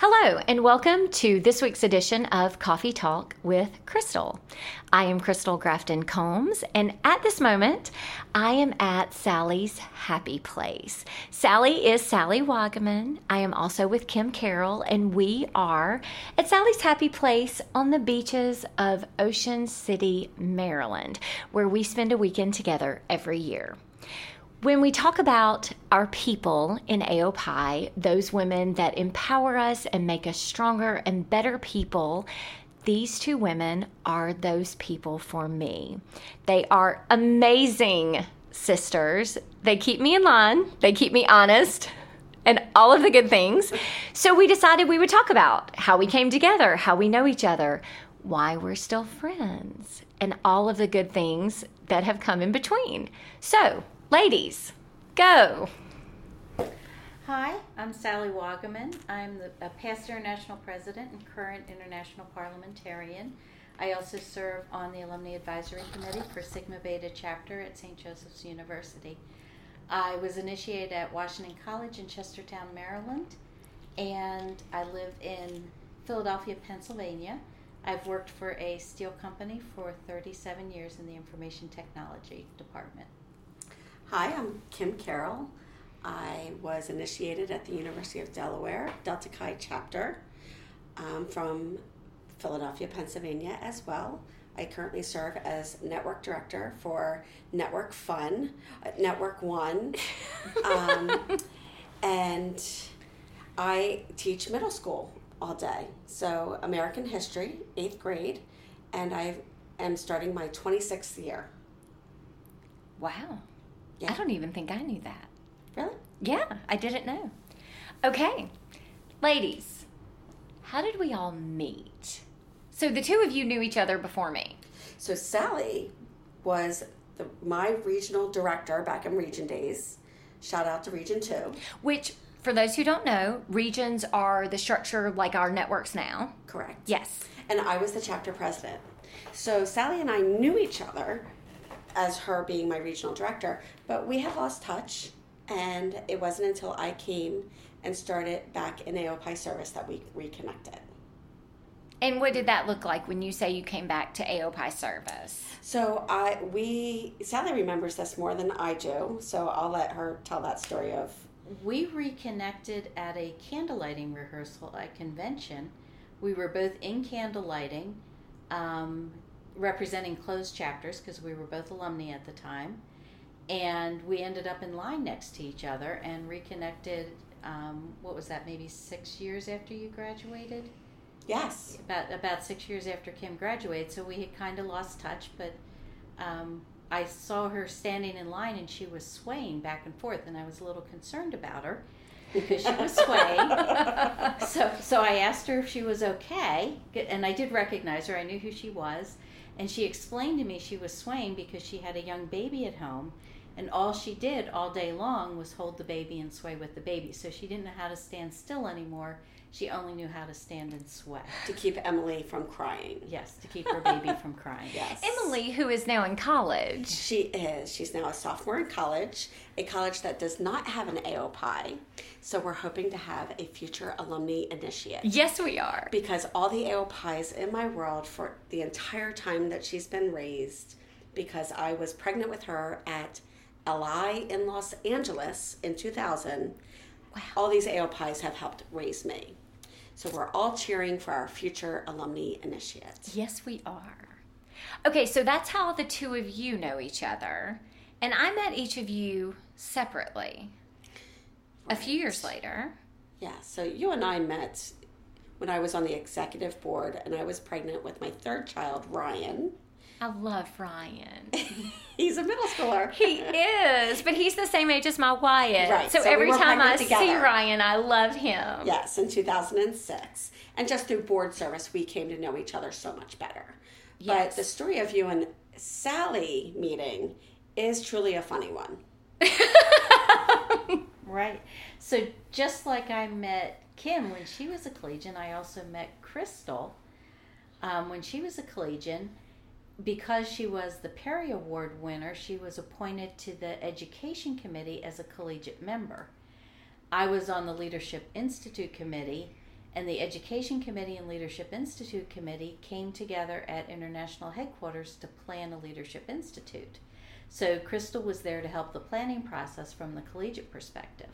Hello, and welcome to this week's edition of Coffee Talk with Crystal. I am Crystal Grafton Combs, and at this moment, I am at Sally's Happy Place. Sally is Sally Wagaman. I am also with Kim Carroll, and we are at Sally's Happy Place on the beaches of Ocean City, Maryland, where we spend a weekend together every year. When we talk about our people in AOPI, those women that empower us and make us stronger and better people, these two women are those people for me. They are amazing sisters. They keep me in line, they keep me honest, and all of the good things. So we decided we would talk about how we came together, how we know each other, why we're still friends, and all of the good things that have come in between. So, Ladies, go. Hi, I'm Sally Wagaman. I'm the, a past international president and current international parliamentarian. I also serve on the Alumni Advisory Committee for Sigma Beta chapter at St. Joseph's University. I was initiated at Washington College in Chestertown, Maryland, and I live in Philadelphia, Pennsylvania. I've worked for a steel company for 37 years in the information technology department. Hi, I'm Kim Carroll. I was initiated at the University of Delaware, Delta Chi chapter um, from Philadelphia, Pennsylvania as well. I currently serve as network director for Network Fun, uh, Network One, um, and I teach middle school all day. So, American history, eighth grade, and I am starting my 26th year. Wow. Yeah. I don't even think I knew that. Really? Yeah, I didn't know. Okay, ladies, how did we all meet? So the two of you knew each other before me. So Sally was the, my regional director back in Region Days. Shout out to Region 2. Which, for those who don't know, regions are the structure like our networks now. Correct. Yes. And I was the chapter president. So Sally and I knew each other as her being my regional director. But we had lost touch, and it wasn't until I came and started back in AOPI service that we reconnected. And what did that look like when you say you came back to AOPI service? So I we Sally remembers this more than I do, so I'll let her tell that story of we reconnected at a candlelighting rehearsal at convention. We were both in candlelighting. Um, representing closed chapters because we were both alumni at the time. And we ended up in line next to each other and reconnected. Um, what was that? Maybe six years after you graduated. Yes. About about six years after Kim graduated, so we had kind of lost touch. But um, I saw her standing in line and she was swaying back and forth, and I was a little concerned about her because she was swaying. so so I asked her if she was okay, and I did recognize her. I knew who she was, and she explained to me she was swaying because she had a young baby at home. And all she did all day long was hold the baby and sway with the baby. So she didn't know how to stand still anymore. She only knew how to stand and sweat. To keep Emily from crying. Yes, to keep her baby from crying. Yes. Emily, who is now in college. She is. She's now a sophomore in college, a college that does not have an AOPI. So we're hoping to have a future alumni initiate. Yes, we are. Because all the AOPIs in my world for the entire time that she's been raised, because I was pregnant with her at LI in Los Angeles in 2000 Wow. All these AOPIs have helped raise me. So we're all cheering for our future alumni initiates. Yes, we are. Okay, so that's how the two of you know each other. And I met each of you separately right. a few years later. Yeah, so you and I met when I was on the executive board and I was pregnant with my third child, Ryan. I love Ryan. he's a middle schooler. He is, but he's the same age as my Wyatt. Right. So, so every we time I together. see Ryan, I love him. Yes, in 2006. And just through board service, we came to know each other so much better. Yes. But the story of you and Sally meeting is truly a funny one. right. So just like I met Kim when she was a collegian, I also met Crystal um, when she was a collegian because she was the Perry Award winner, she was appointed to the Education Committee as a collegiate member. I was on the Leadership Institute Committee, And the Education Committee and Leadership Institute Committee came together at international headquarters to plan a Leadership Institute. So Crystal was there to help the planning process from the collegiate perspective.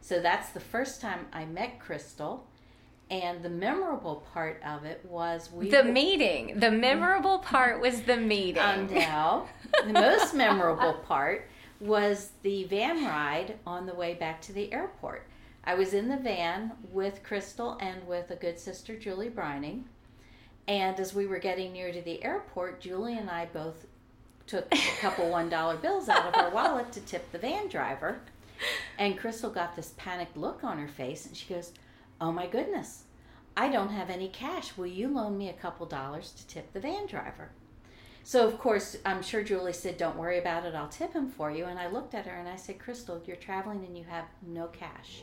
So that's the first time I met Crystal. And the memorable part of it was we the meeting. The memorable part was the meeting. Um, now, the most memorable part was the van ride on the way back to the airport. I was in the van with Crystal and with a good sister, Julie Brining. And as we were getting near to the airport, Julie and I both took a couple one dollar bills out of our wallet to tip the van driver. And Crystal got this panicked look on her face and she goes, Oh my goodness, I don't have any cash. Will you loan me a couple dollars to tip the van driver? So, of course, I'm sure Julie said, Don't worry about it, I'll tip him for you. And I looked at her and I said, Crystal, you're traveling and you have no cash.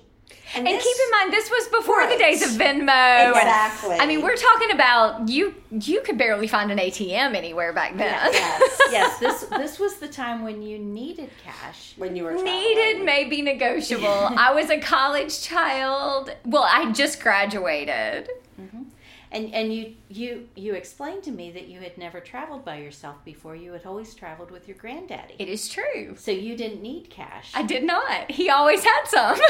And, this- keep in mind, this was before the days of Venmo. and- Exactly. I mean, we're talking about you. You could barely find an ATM anywhere back then. yes, Yes, this this was the time when you needed cash. when you were traveling. Needed may be negotiable. I was a college child. Well, I just graduated. And and you you you explained to me that you had never traveled by yourself before. You had always traveled with your granddaddy. It is true. so you didn't need cash. I did not. He always had some.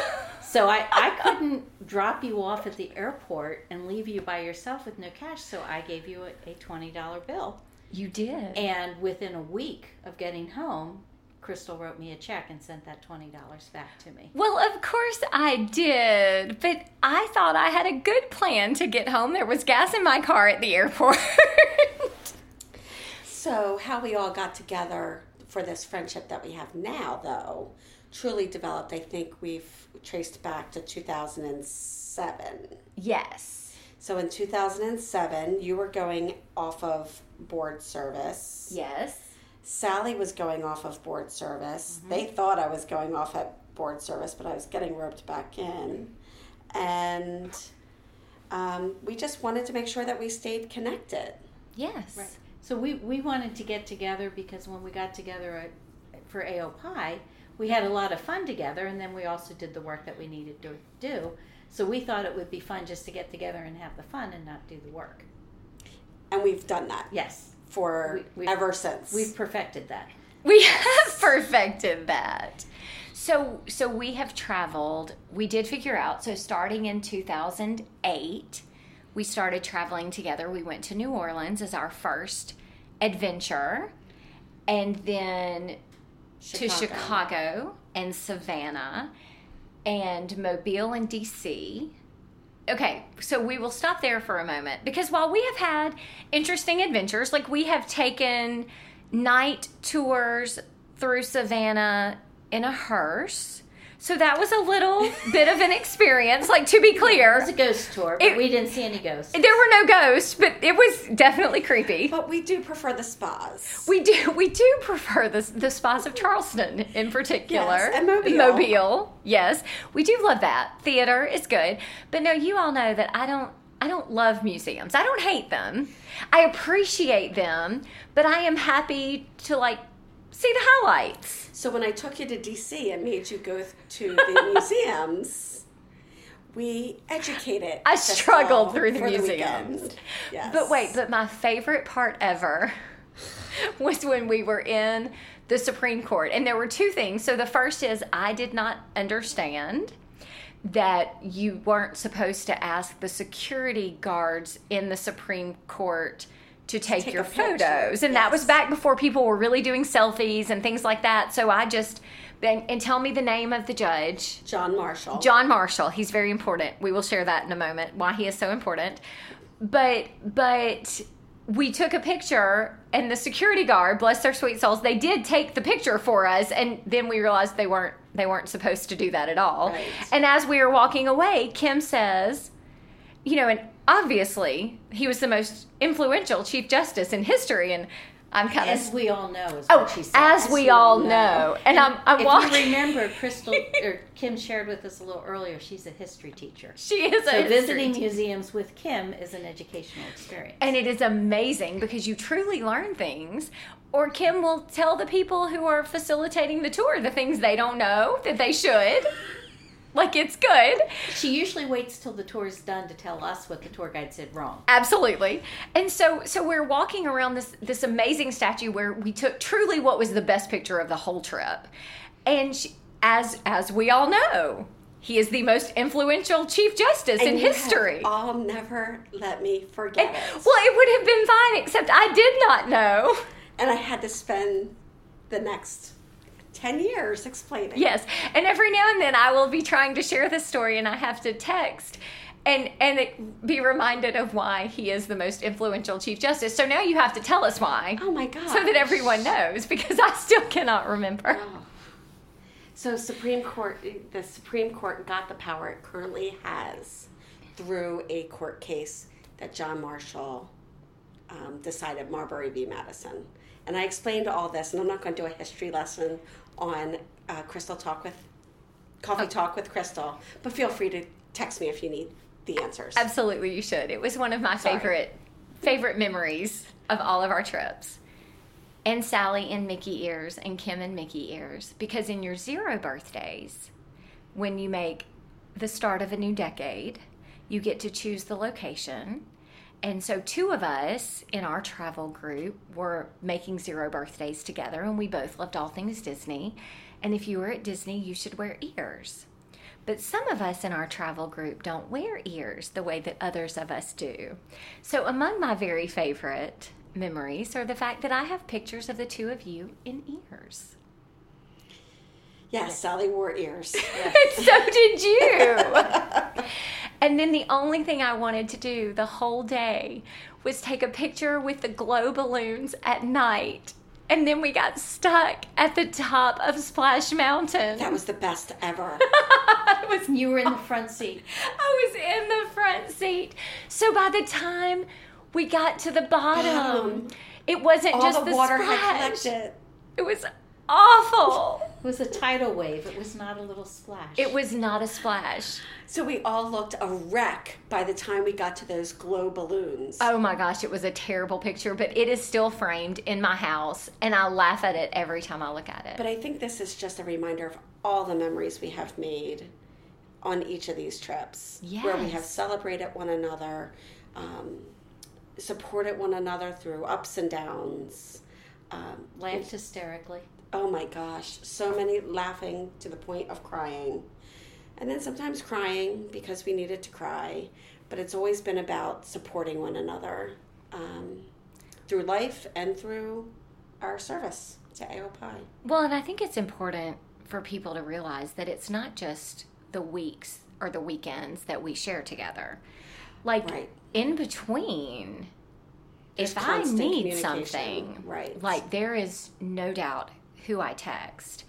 So I, I couldn't drop you off at the airport and leave you by yourself with no cash. So I gave you a, a twenty dollar bill. you did. And within a week of getting home, Crystal wrote me a check and sent that twenty dollars back to me. Well, of course I did, but I thought I had a good plan to get home. There was gas in my car at the airport. So, how we all got together for this friendship that we have now, though, truly developed, I think we've traced back to 2007. yes. So, in 2007, you were going off of board service. Yes. Sally was going off of board service. They thought I was going off at board service, but I was getting roped back in. And um, we just wanted to make sure that we stayed connected. Yes. Right. So we, we wanted to get together because when we got together at, for AOPI, we had a lot of fun together, and then we also did the work that we needed to do. So we thought it would be fun just to get together and have the fun and not do the work. And we've done that Yes, for We- we- ever since. we've perfected that. We have perfected that. So so we have traveled. We did figure out. So starting in 2008, we started traveling together. We went to New Orleans as our first adventure, and then to Chicago and Savannah and Mobile and DC. Okay, so we will stop there for a moment because while we have had interesting adventures, like we have taken night tours through Savannah in a hearse. So that was a little bit of an experience. Like to be clear, It clear, was a ghost tour, but It- we didn't see any ghosts. there were no ghosts, but it was definitely creepy. But we do prefer the spas. We do we do prefer the the spas of Charleston in particular. Yes, and Mobile. Mobile, yes, we do love that. Theater is good, but no, you all know that I don't. I don't love museums. I don't hate them. I appreciate them, but I am happy to like see the highlights. So when I took you to DC and made you go to the museums, we educated. I struggled through the museums. weekend. yes. But wait, but my favorite part ever was when we were in the Supreme Court. And there were two things. So the first is I did not understand that you weren't supposed to ask the security guards in the Supreme Court to take, take your a picture. photos. And that was back before people were really doing selfies and things like that. So I just and, and tell me the name of the judge. John Marshall. John Marshall. He's very important. We will share that in a moment. Why he is so important. But but we took a picture, and the security guard, bless their sweet souls, they did take the picture for us, and then we realized they weren't they weren't supposed to do that at all. Right. And as we were walking away, Kim says, you know, and obviously he was the most influential chief justice in history, and I'm kind As of we all know, oh, said. as we we all know, know. and I'm I'm if walking. you remember, Crystal or Kim shared with us a little earlier. She's a history teacher. she is a So visiting teacher. museums with Kim is an educational experience. And it is amazing because you truly learn things. Or Kim will tell the people who are facilitating the tour the things they don't know that they should. Like it's good. She usually waits till the tour is done to tell us what the tour guide said wrong. Absolutely. And so so we're walking around this this amazing statue where we took truly what was the best picture of the whole trip. And she, as as we all know, he is the most influential chief justice And in you have history. all never let me forget it. well, it would have been fine except I did not know. and I had to spend the next 10 years explaining. Yes, and every now and then I will be trying to share this story, and I have to text and and it, be reminded of why he is the most influential chief justice. So now you have to tell us why, Oh my God. so that everyone knows, because I still cannot remember. Oh. So Supreme Court, the Supreme Court got the power it currently has through a court case that John Marshall um, decided Marbury v. Madison. And I explained all this, and I'm not going to do a history lesson on uh, Crystal Talk with Coffee Talk with Crystal, but feel free to text me if you need the answers. Absolutely, you should. It was one of my Sorry. favorite favorite memories of all of our trips. And Sally and Mickey ears and Kim and Mickey ears because in your zero birthdays, when you make the start of a new decade, you get to choose the location. And so two of us in our travel group were making zero birthdays together and we both loved all things Disney. And if you were at Disney, you should wear ears. But some of us in our travel group don't wear ears the way that others of us do. So, among my very favorite memories are the fact that I have pictures of the two of you in ears. yes, Sally wore ears. so did you. and then the only thing I wanted to do the whole day was take a picture with the glow balloons at night. And then we got stuck at the top of Splash Mountain. That was the best ever. I was You were in the front seat. I was in the front seat. So by the time we got to the bottom, Bottom. it wasn't All just the, the, water splash. had collected. It was awful. It was a tidal wave. It was not a little splash. It was not a splash. So we all looked a wreck by the time we got to those glow balloons. Oh my gosh, it was a terrible picture, but it is still framed in my house, and I laugh at it every time I look at it. But I think this is just a reminder of all the memories we have made on each of these trips. Where we have celebrated one another, um, supported one another through ups and downs. Um, laughed hysterically. Oh my gosh, so many laughing to the point of crying. And then sometimes crying because we needed to cry. But it's always been about supporting one another um, through life and through our service to AOPI. Well, and I think it's important for people to realize that it's not just the weeks or the weekends that we share together. Like Right. in between, There's if I need something, Right. like there is no doubt who I text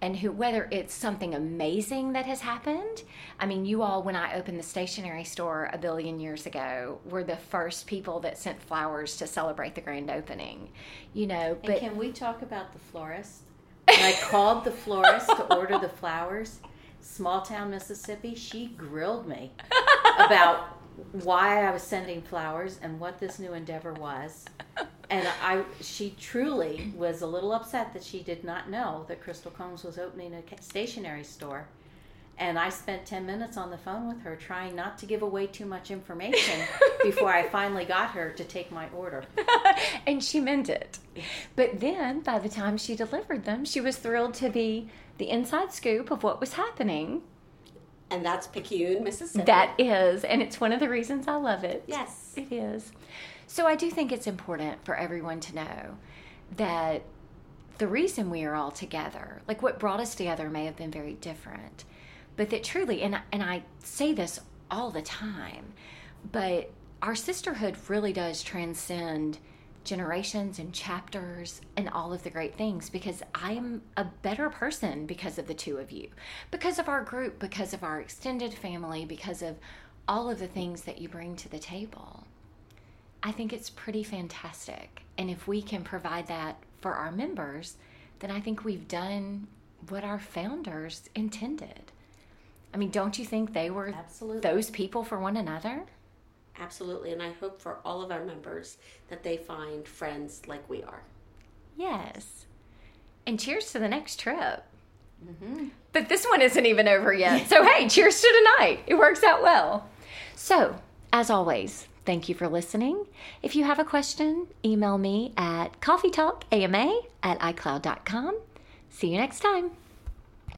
and who whether it's something amazing that has happened. I mean, you all when I opened the stationery store a billion years ago were the first people that sent flowers to celebrate the grand opening. You know, And but can we talk about the florist? When I called the florist to order the flowers, small town Mississippi, she grilled me about why I was sending flowers and what this new endeavor was. And I, she truly was a little upset that she did not know that Crystal Combs was opening a stationery store. And I spent 10 minutes on the phone with her trying not to give away too much information before I finally got her to take my order. and she meant it. But then, by the time she delivered them, she was thrilled to be the inside scoop of what was happening. And that's Picayune, Mississippi. That is, and it's one of the reasons I love it. yes. It is. So I do think it's important for everyone to know that the reason we are all together, like what brought us together, may have been very different, but that truly, and and I say this all the time, but our sisterhood really does transcend generations and chapters and all of the great things because I am a better person because of the two of you, because of our group, because of our extended family, because of all of the things that you bring to the table. I think it's pretty fantastic. And if we can provide that for our members, then I think we've done what our founders intended. I mean, don't you think they were Absolutely. those people for one another? Absolutely. And I hope for all of our members that they find friends like we are. Yes. And cheers to the next trip. Mm-hmm. But this one isn't even over yet. So, hey, cheers to tonight. It works out well. So, as always, thank you for listening. If you have a question, email me at coffeetalkama at icloud.com. See you next time.